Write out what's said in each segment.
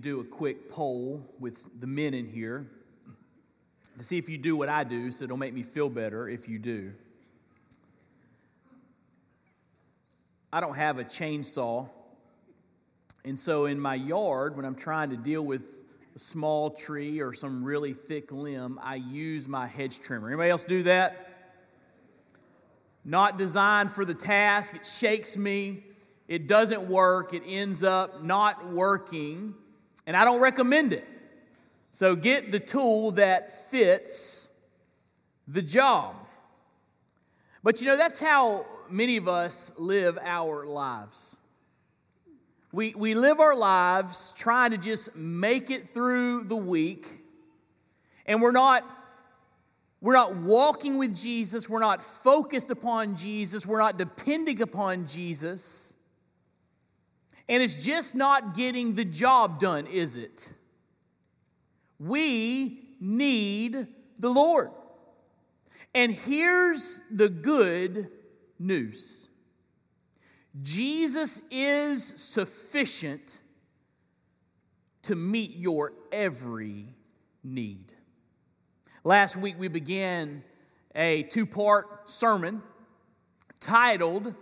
To do a quick poll with the men in here to see if you do what I do, so it'll make me feel better if you do. I don't have a chainsaw, and so in my yard, when I'm trying to deal with a small tree or some really thick limb, I use my hedge trimmer. Anybody else do that? Not designed for the task, it shakes me, it doesn't work, it ends up not working, and I don't recommend it. So get the tool that fits the job. But you know, that's how many of us live our lives. We, we live our lives trying to just make it through the week, and we're not, we're not walking with Jesus, we're not focused upon Jesus, we're not depending upon Jesus, and it's just not getting the job done, is it? We need the Lord. And here's the good news Jesus is sufficient to meet your every need. Last week we began a two part sermon titled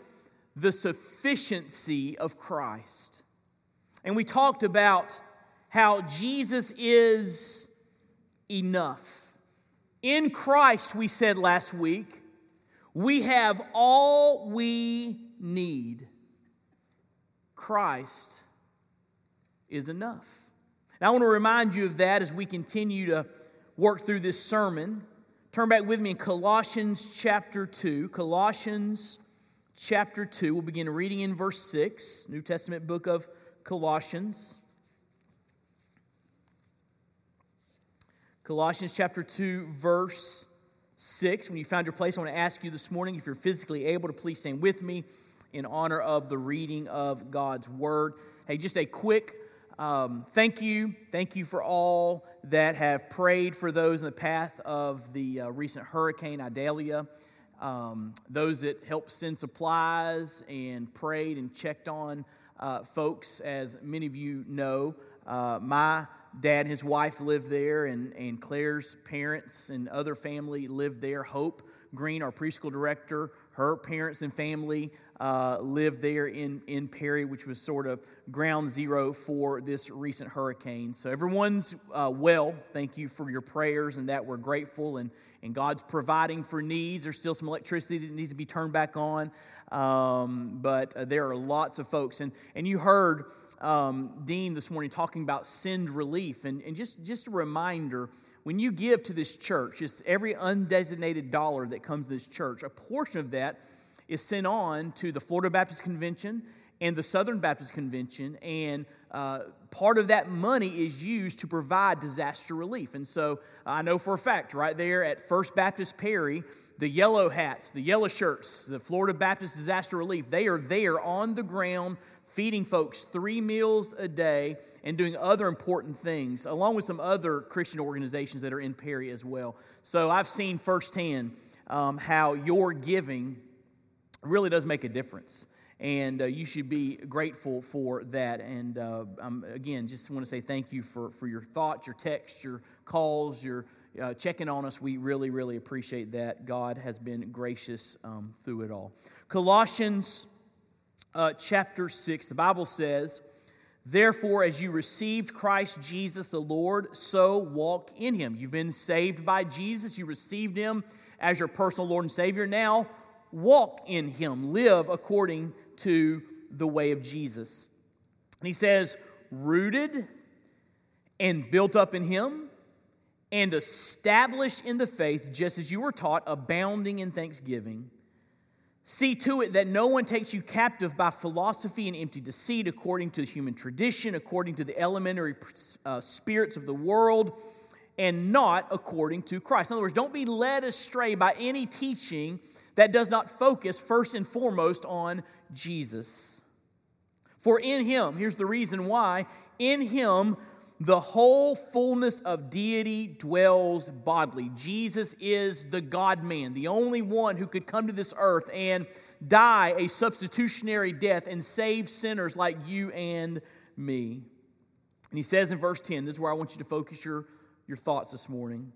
The Sufficiency of Christ. And we talked about how Jesus is enough. In Christ, we said last week, we have all we need. Christ is enough. Now, I want to remind you of that as we continue to work through this sermon. Turn back with me in Colossians chapter 2. Colossians chapter 2. We'll begin reading in verse 6, New Testament book of Colossians. Colossians chapter 2, verse 6. When you found your place, I want to ask you this morning if you're physically able to please stand with me in honor of the reading of God's word. Hey, just a quick um, thank you. Thank you for all that have prayed for those in the path of the uh, recent hurricane Idalia. Um, those that helped send supplies and prayed and checked on uh, folks, as many of you know. Uh, my dad and his wife lived there, and, and Claire's parents and other family lived there. Hope Green, our preschool director, her parents and family uh, lived there in, in Perry, which was sort of ground zero for this recent hurricane. So everyone's uh, well. Thank you for your prayers, and that we're grateful. And, and God's providing for needs. There's still some electricity that needs to be turned back on, um, but uh, there are lots of folks. And, and you heard um, Dean this morning talking about send relief. And, and just, just a reminder when you give to this church, just every undesignated dollar that comes to this church, a portion of that is sent on to the Florida Baptist Convention and the Southern Baptist Convention, and uh, part of that money is used to provide disaster relief. And so I know for a fact, right there at First Baptist Perry, the yellow hats, the yellow shirts, the Florida Baptist Disaster Relief, they are there on the ground feeding folks three meals a day and doing other important things, along with some other Christian organizations that are in Perry as well. So I've seen firsthand um, how your giving really does make a difference. And uh, you should be grateful for that. And uh, um, again, just want to say thank you for, for your thoughts, your texts, your calls, your uh, checking on us. We really, really appreciate that. God has been gracious um, through it all. Colossians uh, chapter 6, the Bible says, Therefore, as you received Christ Jesus the Lord, so walk in him. You've been saved by Jesus, you received him as your personal Lord and Savior. Now, walk in him, live according to the way of Jesus. And he says, rooted and built up in him, and established in the faith, just as you were taught, abounding in thanksgiving. See to it that no one takes you captive by philosophy and empty deceit, according to human tradition, according to the elementary uh, spirits of the world, and not according to Christ. In other words, don't be led astray by any teaching that does not focus first and foremost on Jesus. For in him, here's the reason why, in him the whole fullness of deity dwells bodily. Jesus is the God man, the only one who could come to this earth and die a substitutionary death and save sinners like you and me. And he says in verse 10, this is where I want you to focus your, your thoughts this morning.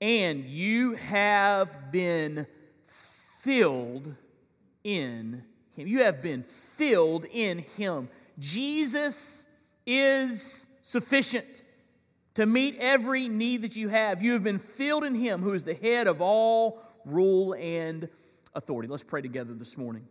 And you have been filled in him. You have been filled in him. Jesus is sufficient to meet every need that you have. You have been filled in Him who is the head of all rule and authority. Let's pray together this morning.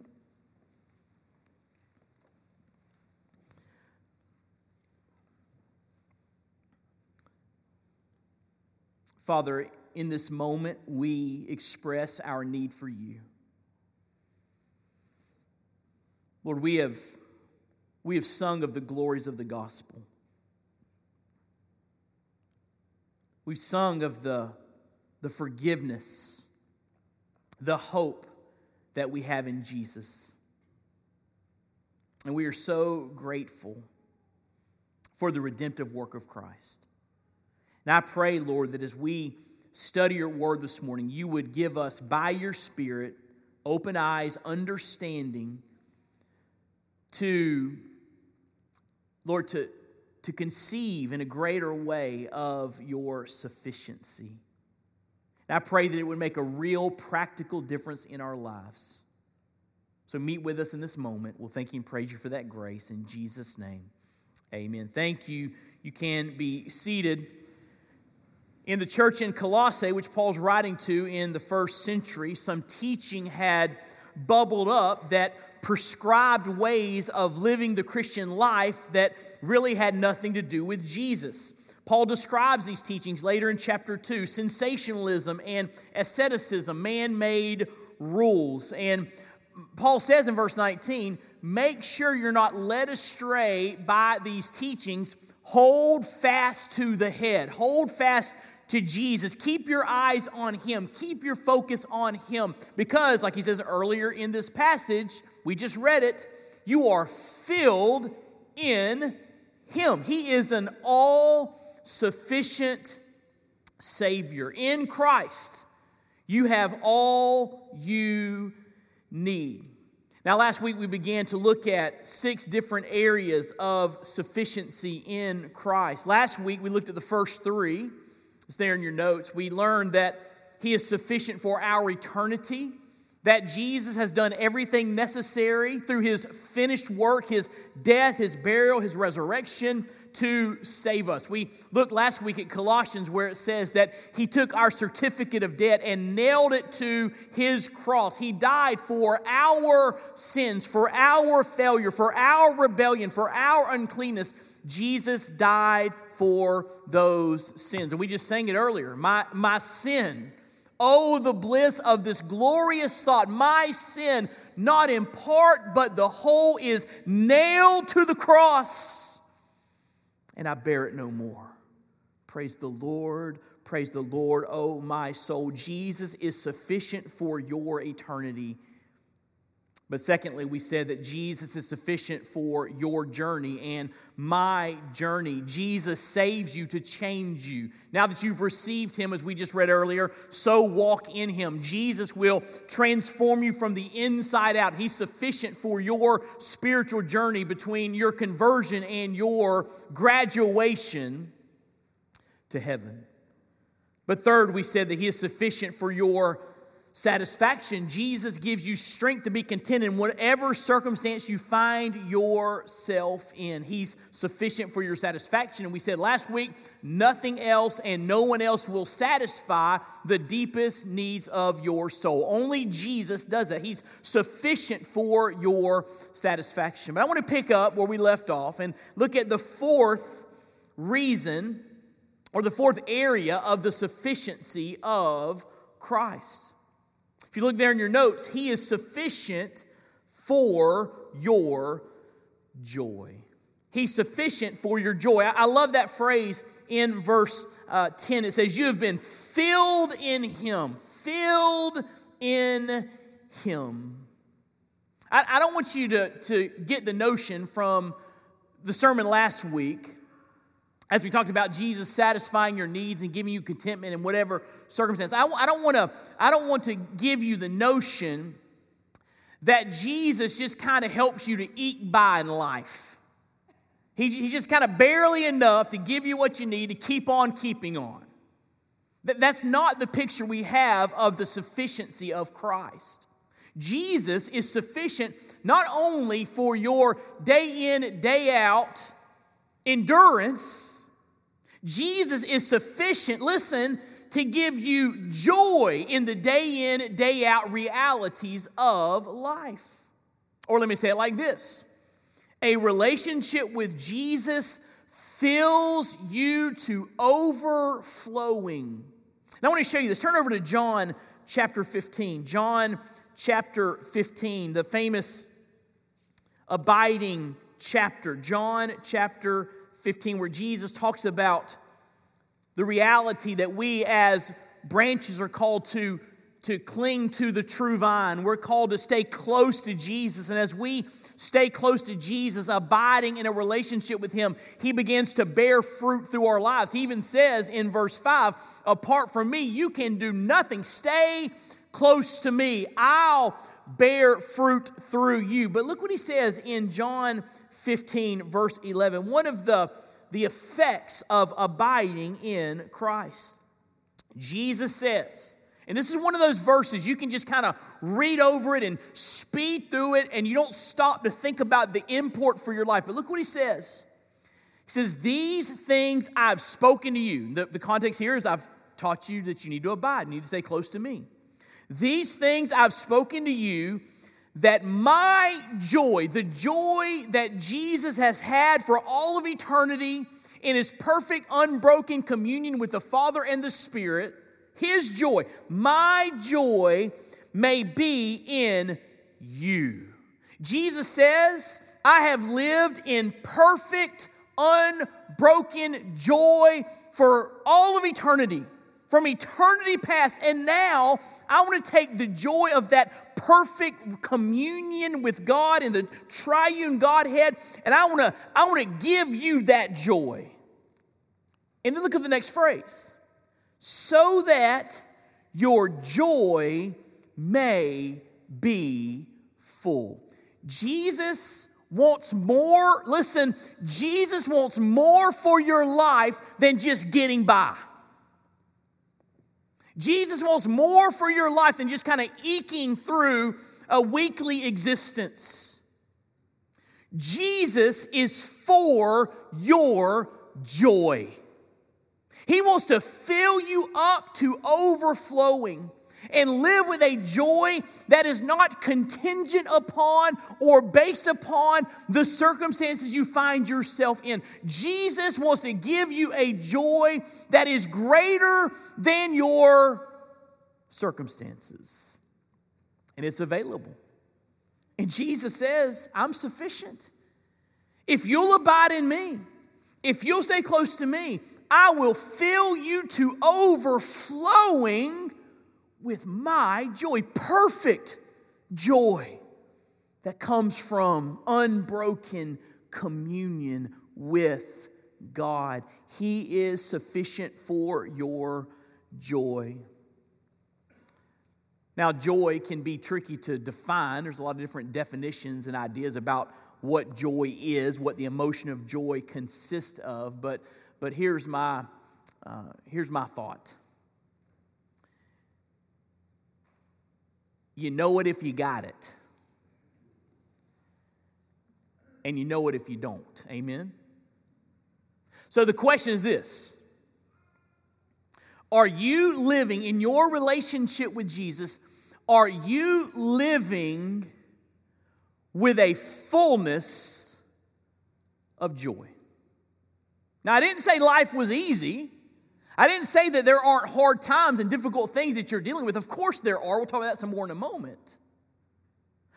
Father, in this moment, we express our need for you. Lord, we have, we have sung of the glories of the gospel. We've sung of the, the forgiveness, the hope that we have in Jesus. And we are so grateful for the redemptive work of Christ. And I pray, Lord, that as we study your word this morning, you would give us, by your Spirit, open eyes, understanding to, Lord, to, to conceive in a greater way of your sufficiency. And I pray that it would make a real practical difference in our lives. So meet with us in this moment. We'll thank you and praise you for that grace in Jesus' name. Amen. Thank you. You can be seated. In the church in Colossae, which Paul's writing to in the first century, some teaching had bubbled up that prescribed ways of living the Christian life that really had nothing to do with Jesus. Paul describes these teachings later in chapter 2 sensationalism and asceticism, man made rules. And Paul says in verse 19, make sure you're not led astray by these teachings. Hold fast to the head, hold fast to Jesus. Keep your eyes on Him. Keep your focus on Him. Because, like he says earlier in this passage, we just read it, you are filled in Him. He is an all sufficient Savior. In Christ, you have all you need. Now, last week we began to look at six different areas of sufficiency in Christ. Last week we looked at the first three. It's there in your notes. We learned that He is sufficient for our eternity, that Jesus has done everything necessary through His finished work, His death, His burial, His resurrection to save us. We looked last week at Colossians where it says that He took our certificate of debt and nailed it to His cross. He died for our sins, for our failure, for our rebellion, for our uncleanness. Jesus died for those sins. And we just sang it earlier. My, my sin. Oh, the bliss of this glorious thought. My sin, not in part, but the whole, is nailed to the cross. And I bear it no more. Praise the Lord. Praise the Lord, oh my soul. Jesus is sufficient for your eternity but secondly, we said that Jesus is sufficient for your journey and my journey. Jesus saves you to change you. Now that you've received Him, as we just read earlier, so walk in Him. Jesus will transform you from the inside out. He's sufficient for your spiritual journey between your conversion and your graduation to heaven. But third, we said that He is sufficient for your satisfaction, Jesus gives you strength to be content in whatever circumstance you find yourself in. He's sufficient for your satisfaction. And we said last week, nothing else and no one else will satisfy the deepest needs of your soul. Only Jesus does that. He's sufficient for your satisfaction. But I want to pick up where we left off and look at the fourth reason or the fourth area of the sufficiency of Christ. If you look there in your notes, He is sufficient for your joy. He's sufficient for your joy. I, love that phrase in verse uh, 10. It says, You have been filled in Him, filled in Him. I, I don't want you to, to get the notion from the sermon last week as we talked about Jesus satisfying your needs and giving you contentment in whatever circumstance. I, I don't want to I don't want to give you the notion that Jesus just kind of helps you to eke by in life. He, he's just kind of barely enough to give you what you need to keep on keeping on. That, that's not the picture we have of the sufficiency of Christ. Jesus is sufficient not only for your day in, day out endurance Jesus is sufficient, listen, to give you joy in the day in, day out realities of life. Or let me say it like this a relationship with Jesus fills you to overflowing. Now, I want to show you this. Turn over to John chapter 15. John chapter 15, the famous abiding chapter. John chapter 15, where Jesus talks about the reality that we as branches are called to, to cling to the true vine. We're called to stay close to Jesus. And as we stay close to Jesus, abiding in a relationship with Him, He begins to bear fruit through our lives. He even says in verse 5 Apart from me, you can do nothing. Stay close to me. I'll bear fruit through you. But look what He says in John 15, verse 11. One of the, the effects of abiding in Christ. Jesus says, and this is one of those verses you can just kind of read over it and speed through it, and you don't stop to think about the import for your life. But look what he says. He says, These things I've spoken to you. The, the context here is I've taught you that you need to abide, you need to stay close to me. These things I've spoken to you that my joy, the joy that Jesus has had for all of eternity in his perfect, unbroken communion with the Father and the Spirit, his joy, my joy may be in you. Jesus says, I have lived in perfect, unbroken joy for all of eternity from eternity past. And now I want to take the joy of that perfect communion with God in the triune Godhead, and I want to I want to give you that joy. And then look at the next phrase. So that your joy may be full. Jesus wants more, listen, Jesus wants more for your life than just getting by. Jesus wants more for your life than just kind of eking through a weekly existence. Jesus is for your joy. He wants to fill you up to overflowing and live with a joy that is not contingent upon or based upon the circumstances you find yourself in. Jesus wants to give you a joy that is greater than your circumstances, and it's available. And Jesus says, I'm sufficient. If you'll abide in me, if you'll stay close to me, I will fill you to overflowing with my joy, perfect joy that comes from unbroken communion with God. He is sufficient for your joy. Now, joy can be tricky to define. There's a lot of different definitions and ideas about what joy is, what the emotion of joy consists of. But, but here's, my, uh, here's my thought You know it if you got it. And you know it if you don't. Amen? So the question is this Are you living in your relationship with Jesus? Are you living with a fullness of joy? Now, I didn't say life was easy. I didn't say that there aren't hard times and difficult things that you're dealing with. Of course there are. We'll talk about that some more in a moment.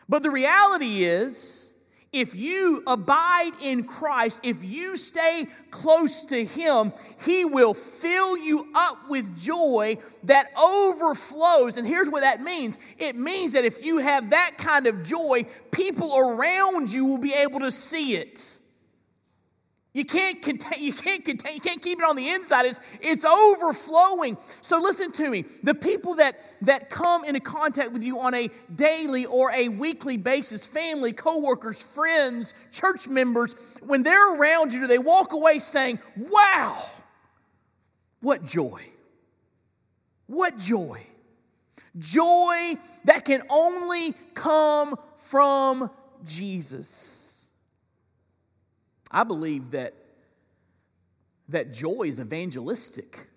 But the reality is, if you abide in Christ, if you stay close to Him, He will fill you up with joy that overflows. And here's what that means it means that if you have that kind of joy, people around you will be able to see it. You can't contain, you can't contain, you can't keep it on the inside. It's, it's overflowing. So listen to me. The people that, that come into contact with you on a daily or a weekly basis, family, coworkers, friends, church members, when they're around you, do they walk away saying, Wow, what joy! What joy! Joy that can only come from Jesus. I believe that, that joy is evangelistic.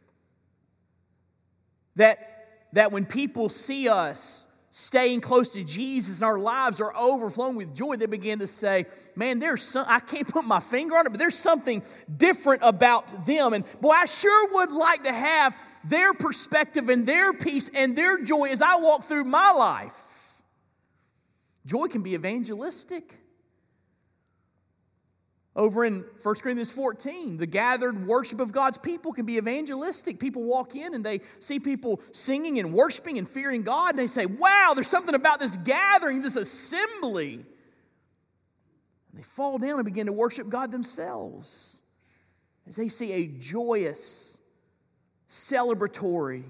That, that when people see us staying close to Jesus and our lives are overflowing with joy, they begin to say, Man, there's some, I can't put my finger on it, but there's something different about them. And boy, I sure would like to have their perspective and their peace and their joy as I walk through my life. Joy can be evangelistic. Over in 1 Corinthians 14, the gathered worship of God's people can be evangelistic. People walk in and they see people singing and worshiping and fearing God, and they say, Wow, there's something about this gathering, this assembly. And they fall down and begin to worship God themselves as they see a joyous, celebratory,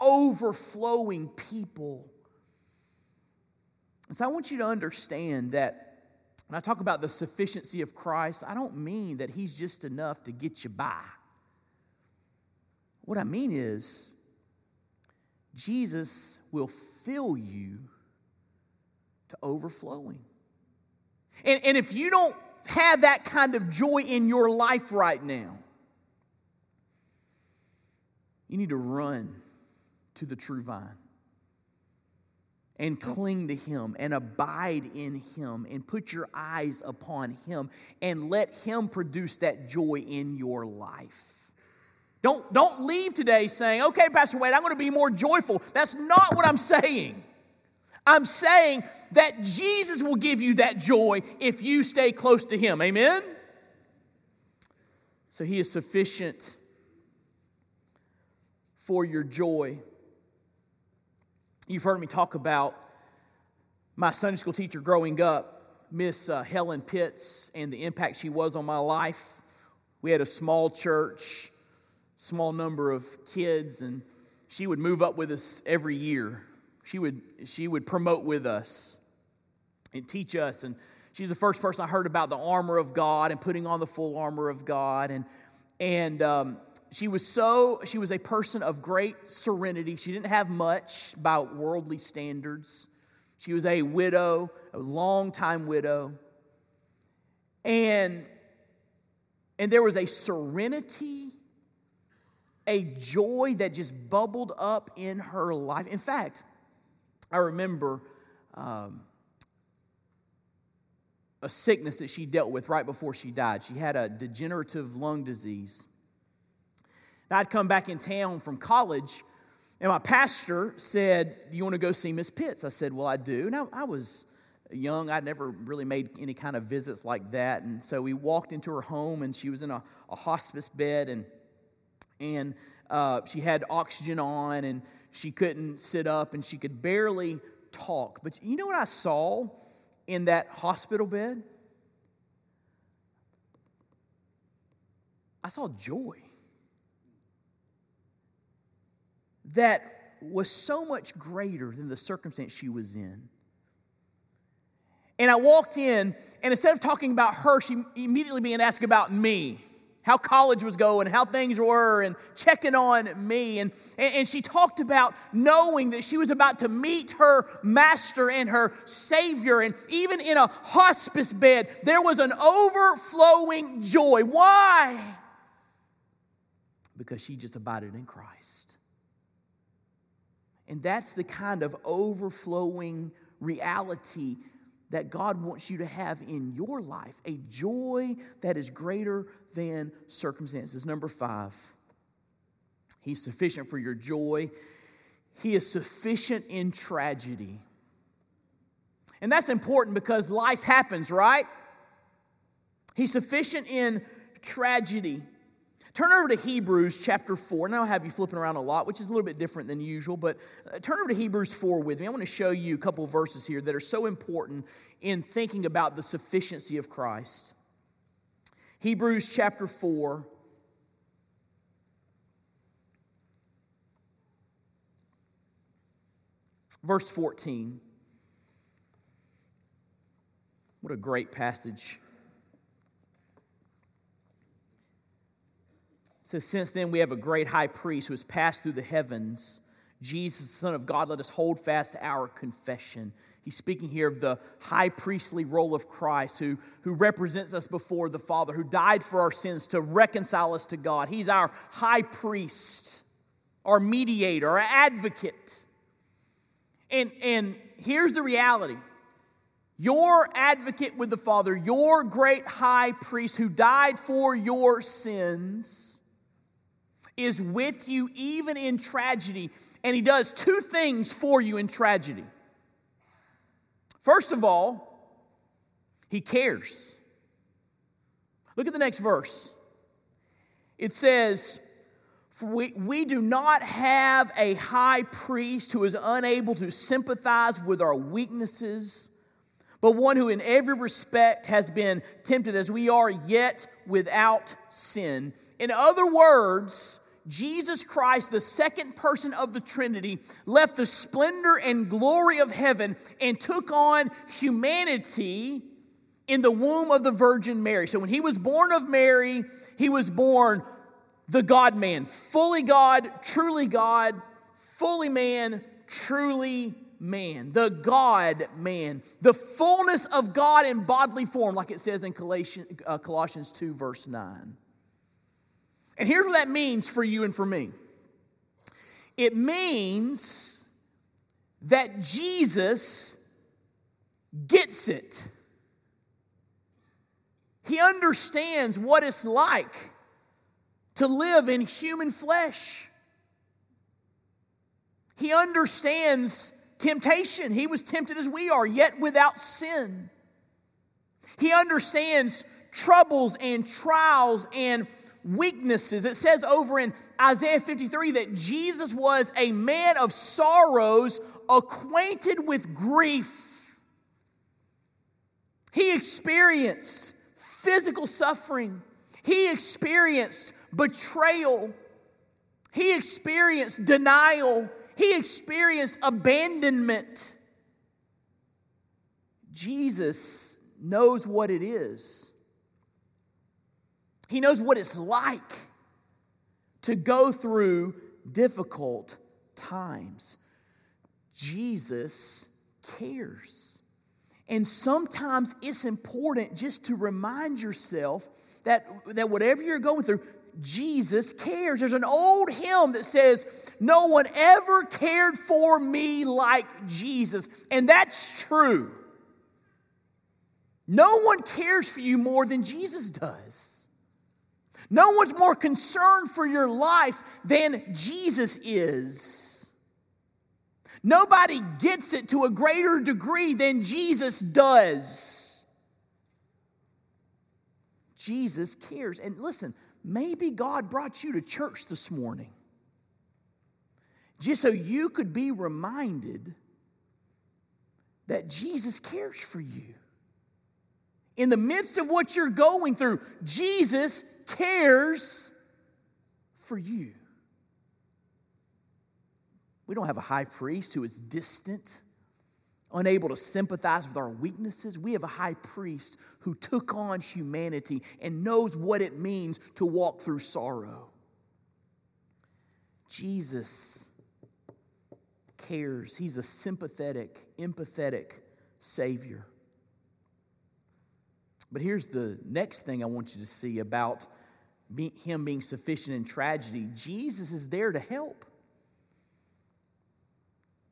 overflowing people. And so I want you to understand that when I talk about the sufficiency of Christ, I don't mean that He's just enough to get you by. What I mean is, Jesus will fill you to overflowing. And, and if you don't have that kind of joy in your life right now, you need to run to the true vine and cling to Him and abide in Him and put your eyes upon Him and let Him produce that joy in your life. Don't, don't leave today saying, okay, Pastor Wade, I'm going to be more joyful. That's not what I'm saying. I'm saying that Jesus will give you that joy if you stay close to Him. Amen? So He is sufficient for your joy. You've heard me talk about my Sunday school teacher growing up, Miss uh, Helen Pitts, and the impact she was on my life. We had a small church, small number of kids, and she would move up with us every year. She would, she would promote with us and teach us. And she's the first person I heard about the armor of God and putting on the full armor of God. And, and um, she was so she was a person of great serenity. She didn't have much by worldly standards. She was a widow a long time widow. And and there was a serenity a joy that just bubbled up in her life. In fact i remember um, a sickness that she dealt with right before she died. She had a degenerative lung disease I'd come back in town from college, and my pastor said, Do you want to go see Miss Pitts? I said, Well, I do. Now, I was young. I'd never really made any kind of visits like that. And so we walked into her home, and she was in a, a hospice bed, and, and uh, she had oxygen on, and she couldn't sit up, and she could barely talk. But you know what I saw in that hospital bed? I saw joy. That was so much greater than the circumstance she was in. And I walked in, and instead of talking about her, she immediately began asking about me, how college was going, how things were, and checking on me. And, and she talked about knowing that she was about to meet her master and her savior. And even in a hospice bed, there was an overflowing joy. Why? Because she just abided in Christ. And that's the kind of overflowing reality that God wants you to have in your life a joy that is greater than circumstances. Number five, He's sufficient for your joy. He is sufficient in tragedy. And that's important because life happens, right? He's sufficient in tragedy. Turn over to Hebrews chapter 4. Now I'll have you flipping around a lot, which is a little bit different than usual, but uh, turn over to Hebrews 4 with me. I want to show you a couple verses here that are so important in thinking about the sufficiency of Christ. Hebrews chapter 4. Verse 14. What a great passage. Says, Since then we have a great high priest who has passed through the heavens, Jesus, the Son of God, let us hold fast to our confession. He's speaking here of the high priestly role of Christ, who, who represents us before the Father, who died for our sins to reconcile us to God. He's our high priest, our mediator, our advocate. And, and here's the reality your advocate with the Father, your great high priest who died for your sins, is with you even in tragedy. And he does two things for you in tragedy. First of all, he cares. Look at the next verse. It says, we, we do not have a high priest who is unable to sympathize with our weaknesses, but one who in every respect has been tempted as we are, yet without sin. In other words, Jesus Christ, the second person of the Trinity, left the splendor and glory of heaven and took on humanity in the womb of the Virgin Mary. So when he was born of Mary, he was born the God man, fully God, truly God, fully man, truly man, the God man, the fullness of God in bodily form, like it says in uh, Colossians 2, verse 9. And here's what that means for you and for me it means that Jesus gets it. He understands what it's like to live in human flesh. He understands temptation. He was tempted as we are, yet without sin. He understands troubles and trials and weaknesses. It says over in Isaiah 53 that Jesus was a man of sorrows, acquainted with grief. He experienced physical suffering, he experienced betrayal. He experienced denial. He experienced abandonment. Jesus knows what it is. He knows what it's like to go through difficult times. Jesus cares. And sometimes it's important just to remind yourself that, that whatever you're going through, Jesus cares. There's an old hymn that says, No one ever cared for me like Jesus. And that's true. No one cares for you more than Jesus does. No one's more concerned for your life than Jesus is. Nobody gets it to a greater degree than Jesus does. Jesus cares. And listen, maybe God brought you to church this morning just so you could be reminded that Jesus cares for you. In the midst of what you're going through, Jesus cares for you. We don't have a high priest who is distant unable to sympathize with our weaknesses, we have a high priest who took on humanity and knows what it means to walk through sorrow. Jesus cares. He's a sympathetic, empathetic Savior. But here's the next thing I want you to see about Him being sufficient in tragedy Jesus is there to help.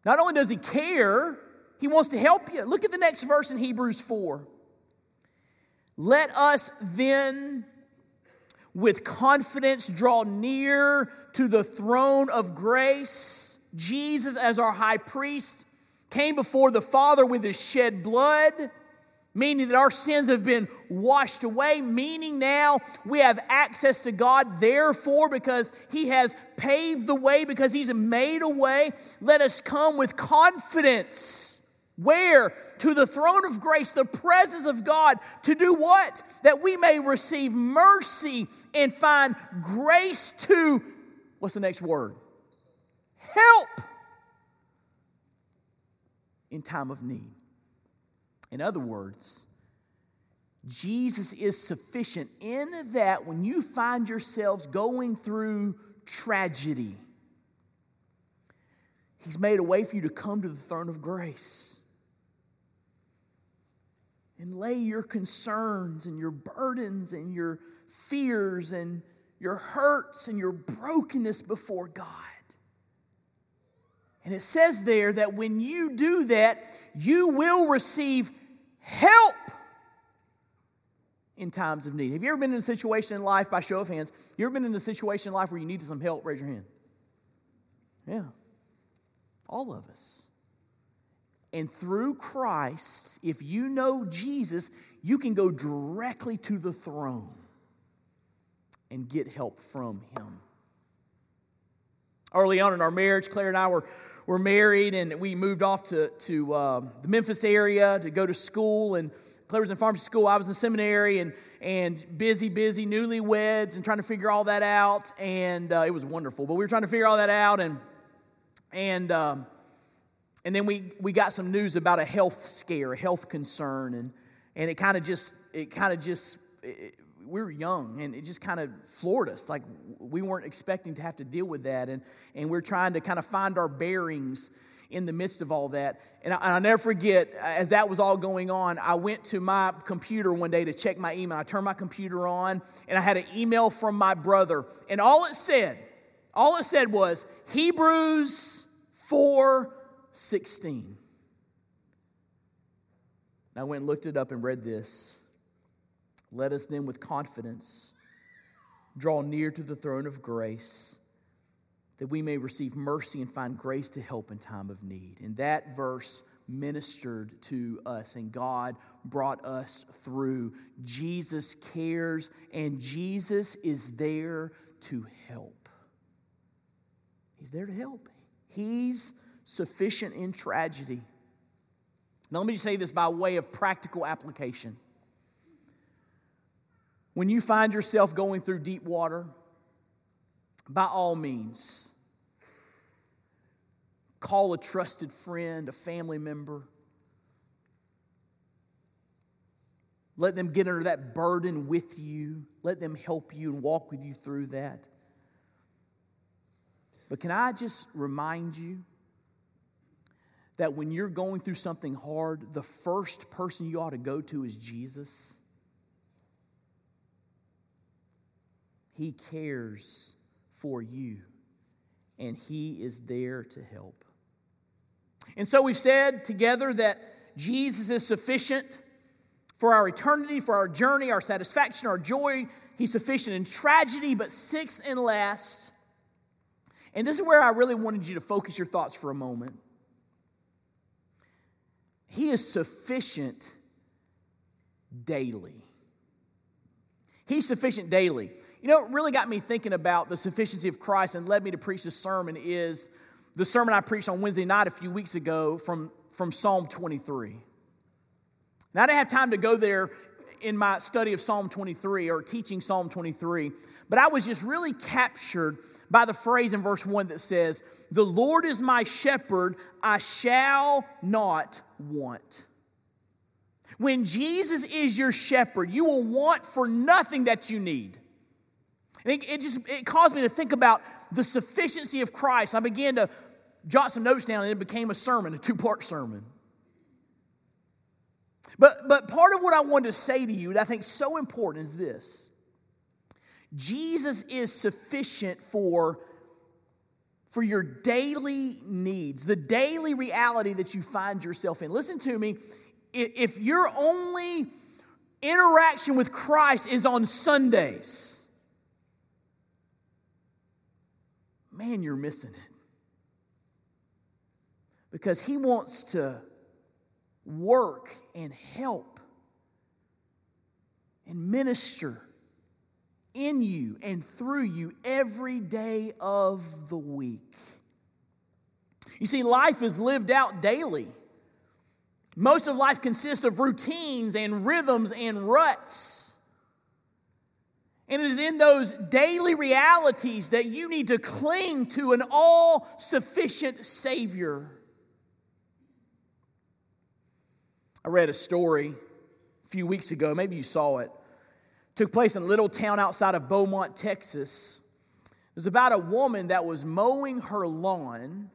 Not only does He care, he wants to help you. Look at the next verse in Hebrews 4. Let us then, with confidence draw near to the throne of grace. Jesus, as our high priest, came before the Father with his shed blood, meaning that our sins have been washed away, meaning now we have access to God, therefore, because he has paved the way, because he's made a way, let us come with confidence where? To the throne of grace, the presence of God, to do what? That we may receive mercy and find grace to, what's the next word? Help in time of need. In other words, Jesus is sufficient in that when you find yourselves going through tragedy, He's made a way for you to come to the throne of grace and lay your concerns and your burdens and your fears and your hurts and your brokenness before God. And it says there that when you do that, you will receive help in times of need. Have you ever been in a situation in life, by show of hands, you ever been in a situation in life where you needed some help? Raise your hand. Yeah. All of us. And through Christ, if you know Jesus, you can go directly to the throne and get help from Him. Early on in our marriage, Claire and I were, were married and we moved off to, to uh, the Memphis area to go to school. And Claire was in pharmacy school, I was in seminary, and, and busy, busy, newlyweds, and trying to figure all that out. And uh, it was wonderful, but we were trying to figure all that out. And, and, um, and then we, we got some news about a health scare, a health concern, and, and it kind of just, it kind of just, it, we were young and it just kind of floored us. Like we weren't expecting to have to deal with that. And, and we're trying to kind of find our bearings in the midst of all that. And, I, will never forget, as that was all going on, I went to my computer one day to check my email. I turned my computer on and I had an email from my brother. And all it said, all it said was Hebrews 4 16. I went and looked it up and read this. Let us then with confidence draw near to the throne of grace that we may receive mercy and find grace to help in time of need. And that verse ministered to us, and God brought us through. Jesus cares, and Jesus is there to help. He's there to help. He's sufficient in tragedy. Now, let me just say this by way of practical application. When you find yourself going through deep water, by all means, call a trusted friend, a family member. Let them get under that burden with you. Let them help you and walk with you through that. But can I just remind you that when you're going through something hard, the first person you ought to go to is Jesus. He cares for you, and He is there to help. And so we've said together that Jesus is sufficient for our eternity, for our journey, our satisfaction, our joy. He's sufficient in tragedy, but sixth and last, and this is where I really wanted you to focus your thoughts for a moment. He is sufficient daily. He's sufficient daily. You know, it really got me thinking about the sufficiency of Christ and led me to preach this sermon is the sermon I preached on Wednesday night a few weeks ago from, from Psalm 23. Now, I didn't have time to go there in my study of Psalm 23 or teaching Psalm 23, but I was just really captured by the phrase in verse 1 that says, The Lord is my shepherd, I shall not want. When Jesus is your shepherd, you will want for nothing that you need. And it, it just it caused me to think about the sufficiency of Christ. I began to jot some notes down, and it became a sermon, a two-part sermon. But, but part of what I wanted to say to you that I think so important is this Jesus is sufficient for, for your daily needs, the daily reality that you find yourself in. Listen to me. If your only interaction with Christ is on Sundays, man, you're missing it. Because He wants to work and help and minister in you and through you every day of the week. You see, life is lived out daily. Most of life consists of routines and rhythms and ruts. And it is in those daily realities that you need to cling to an all sufficient Savior. I read a story a few weeks ago, maybe you saw it. it took place in a little town outside of Beaumont, Texas. It was about a woman that was mowing her lawn.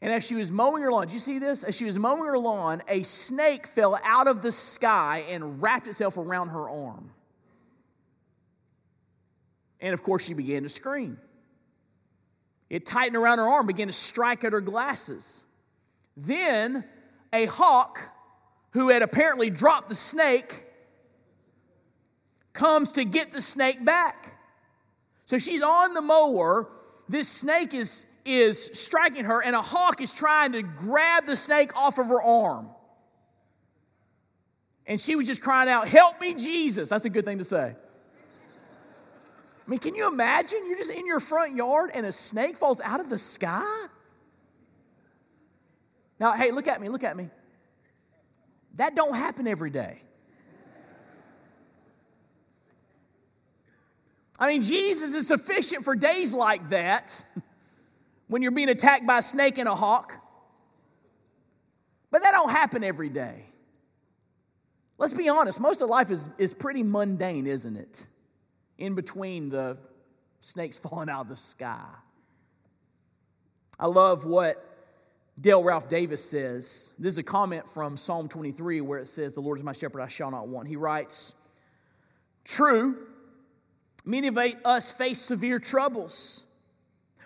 And as she was mowing her lawn, did you see this? As she was mowing her lawn, a snake fell out of the sky and wrapped itself around her arm. And of course, she began to scream. It tightened around her arm, began to strike at her glasses. Then a hawk who had apparently dropped the snake comes to get the snake back. So she's on the mower. This snake is, is striking her, and a hawk is trying to grab the snake off of her arm. And she was just crying out, Help me, Jesus. That's a good thing to say. I mean, can you imagine? You're just in your front yard and a snake falls out of the sky? Now, hey, look at me, look at me. That don't happen every day. I mean, Jesus is sufficient for days like that when you're being attacked by a snake and a hawk. But that don't happen every day. Let's be honest, most of life is, is pretty mundane, isn't it? In between the snakes falling out of the sky. I love what Dale Ralph Davis says, this is a comment from Psalm 23 where it says, The Lord is my shepherd, I shall not want. He writes, True, many of us face severe troubles,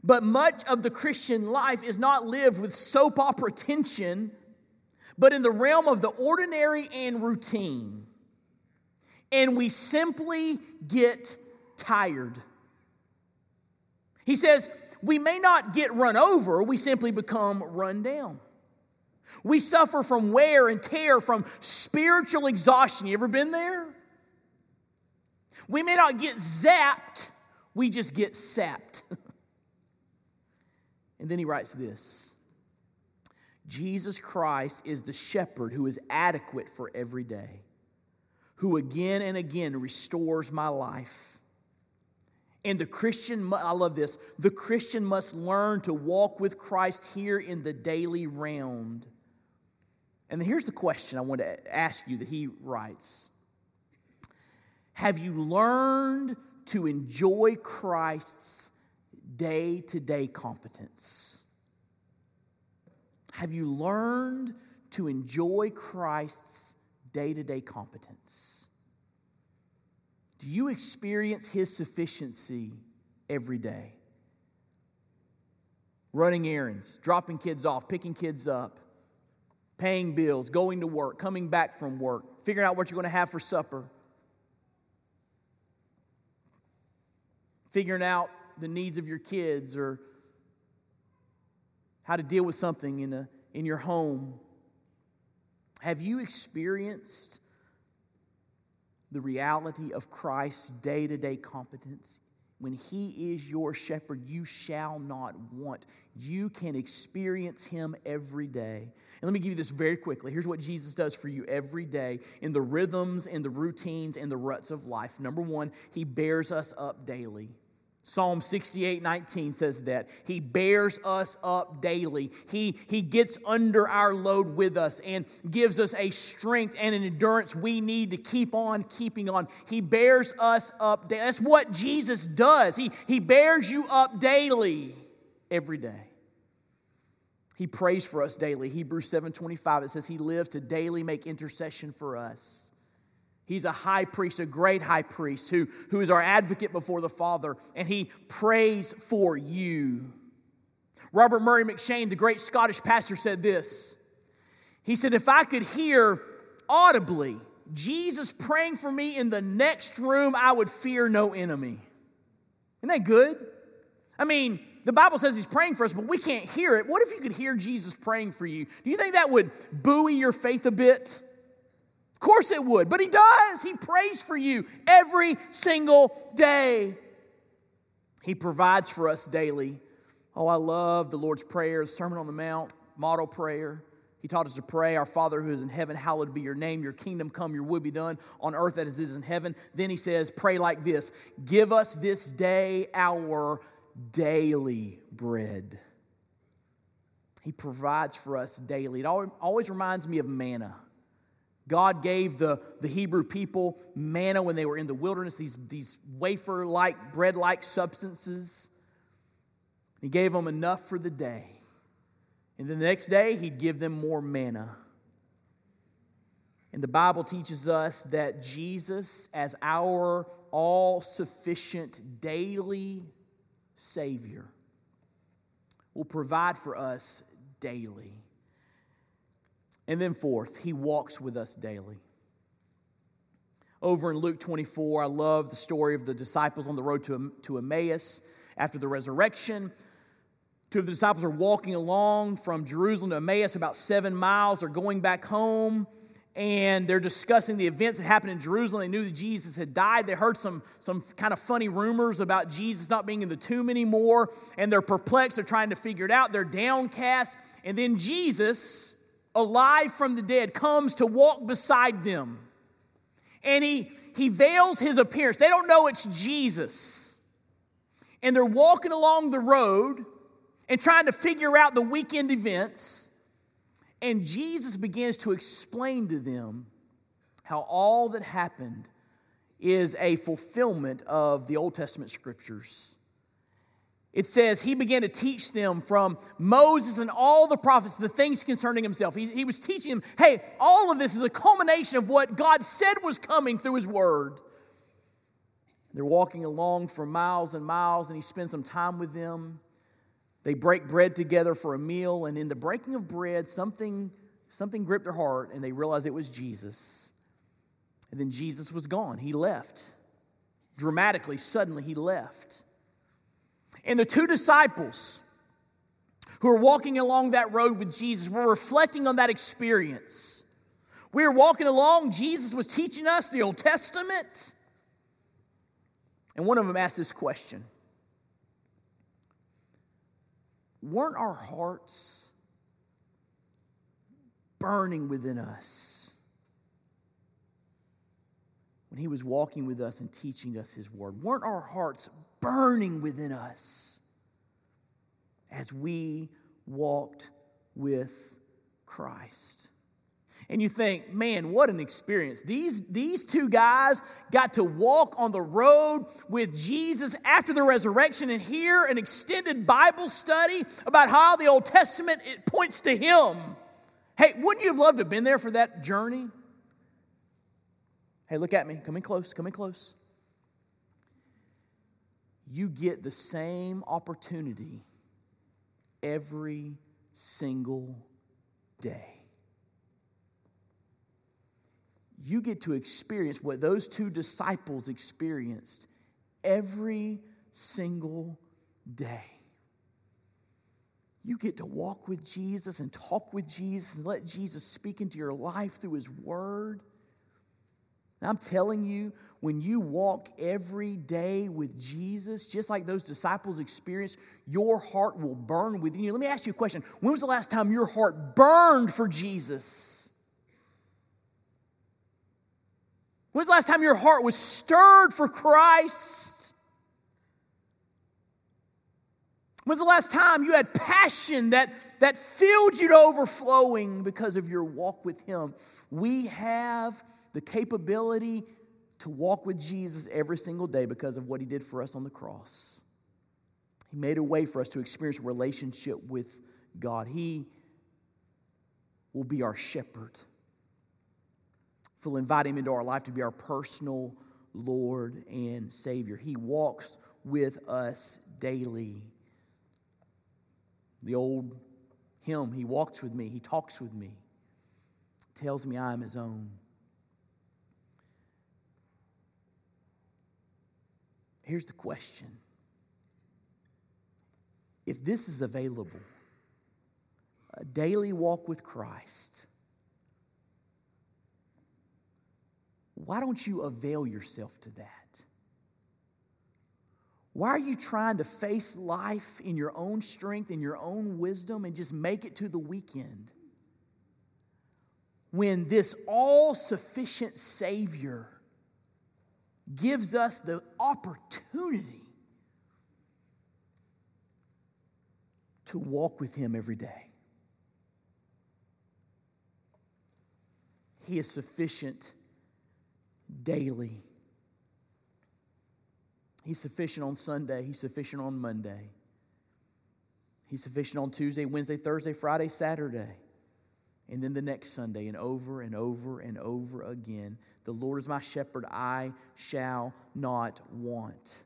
but much of the Christian life is not lived with soap opera tension, but in the realm of the ordinary and routine. And we simply get tired. He says, we may not get run over, we simply become run down. We suffer from wear and tear, from spiritual exhaustion. You ever been there? We may not get zapped, we just get sapped. and then he writes this Jesus Christ is the shepherd who is adequate for every day, who again and again restores my life and the Christian, I love this, the Christian must learn to walk with Christ here in the daily round. And here's the question I want to ask you that he writes Have you learned to enjoy Christ's day to day competence? Have you learned to enjoy Christ's day to day competence? Do you experience His sufficiency every day? Running errands, dropping kids off, picking kids up, paying bills, going to work, coming back from work, figuring out what you're going to have for supper, figuring out the needs of your kids or how to deal with something in, a, in your home. Have you experienced the reality of Christ's day to day competence. When He is your shepherd, you shall not want. You can experience Him every day. And let me give you this very quickly. Here's what Jesus does for you every day in the rhythms and the routines and the ruts of life. Number one, He bears us up daily. Psalm 68 19 says that. He bears us up daily. He, he gets under our load with us and gives us a strength and an endurance we need to keep on keeping on. He bears us up daily. That's what Jesus does. He, he bears you up daily, every day. He prays for us daily. Hebrews 7 25, it says, He lives to daily make intercession for us. He's a high priest, a great high priest who, who is our advocate before the Father, and he prays for you. Robert Murray M'Cheyne, the great Scottish pastor, said this. He said, If I could hear audibly Jesus praying for me in the next room, I would fear no enemy. Isn't that good? I mean, the Bible says he's praying for us, but we can't hear it. What if you could hear Jesus praying for you? Do you think that would buoy your faith a bit? Course it would, but he does. He prays for you every single day. He provides for us daily. Oh, I love the Lord's Prayer, Sermon on the Mount, model prayer. He taught us to pray, Our Father who is in heaven, hallowed be your name, your kingdom come, your will be done on earth as it is in heaven. Then he says, Pray like this Give us this day our daily bread. He provides for us daily. It always reminds me of manna. God gave the, the Hebrew people manna when they were in the wilderness, these, these wafer like, bread like substances. He gave them enough for the day. And then the next day, he'd give them more manna. And the Bible teaches us that Jesus, as our all sufficient daily Savior, will provide for us daily. And then, fourth, he walks with us daily. Over in Luke 24, I love the story of the disciples on the road to, to Emmaus after the resurrection. Two of the disciples are walking along from Jerusalem to Emmaus, about seven miles. They're going back home and they're discussing the events that happened in Jerusalem. They knew that Jesus had died. They heard some, some kind of funny rumors about Jesus not being in the tomb anymore, and they're perplexed. They're trying to figure it out. They're downcast. And then Jesus, alive from the dead, comes to walk beside them. And he, he veils his appearance. They don't know it's Jesus. And they're walking along the road and trying to figure out the weekend events. And Jesus begins to explain to them how all that happened is a fulfillment of the Old Testament scriptures. It says he began to teach them from Moses and all the prophets the things concerning himself. He, he was teaching them, hey, all of this is a culmination of what God said was coming through his word. They're walking along for miles and miles, and he spends some time with them. They break bread together for a meal, and in the breaking of bread, something, something gripped their heart, and they realized it was Jesus. And then Jesus was gone. He left. Dramatically, suddenly, he left. And the two disciples who were walking along that road with Jesus were reflecting on that experience. We were walking along, Jesus was teaching us the Old Testament. And one of them asked this question weren't our hearts burning within us when he was walking with us and teaching us his word? Weren't our hearts burning within us as we walked with Christ? and you think, man, what an experience. These, these two guys got to walk on the road with Jesus after the resurrection and hear an extended Bible study about how the Old Testament it points to him. Hey, wouldn't you have loved to have been there for that journey? Hey, look at me. Come in close. Come in close. You get the same opportunity every single day you get to experience what those two disciples experienced every single day. You get to walk with Jesus and talk with Jesus and let Jesus speak into your life through His Word. I'm telling you, when you walk every day with Jesus, just like those disciples experienced, your heart will burn within you. Let me ask you a question. When was the last time your heart burned for Jesus? When was the last time your heart was stirred for Christ? When's the last time you had passion that, that filled you to overflowing because of your walk with Him? We have the capability to walk with Jesus every single day because of what He did for us on the cross. He made a way for us to experience a relationship with God. He will be our shepherd we'll invite him into our life to be our personal Lord and Savior. He walks with us daily. The old hymn, He walks with me, He talks with me, tells me I am His own. Here's the question if this is available, a daily walk with Christ, why don't you avail yourself to that? Why are you trying to face life in your own strength, in your own wisdom, and just make it to the weekend? When this all sufficient Savior gives us the opportunity to walk with Him every day. He is sufficient daily. He's sufficient on Sunday. He's sufficient on Monday. He's sufficient on Tuesday, Wednesday, Thursday, Friday, Saturday. And then the next Sunday, and over and over and over again. The Lord is my shepherd, I shall not want.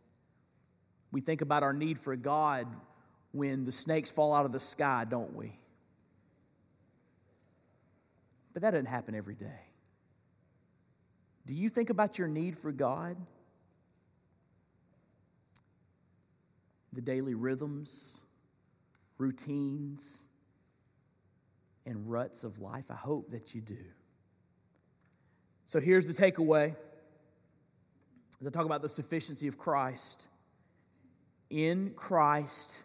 We think about our need for God when the snakes fall out of the sky, don't we? But that doesn't happen every day. Do you think about your need for God? The daily rhythms, routines, and ruts of life? I hope that you do. So here's the takeaway as I talk about the sufficiency of Christ. In Christ,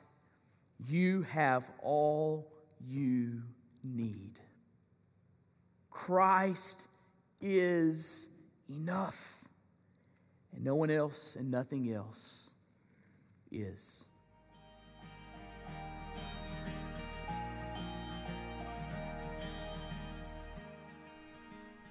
you have all you need. Christ is enough, and no one else and nothing else is.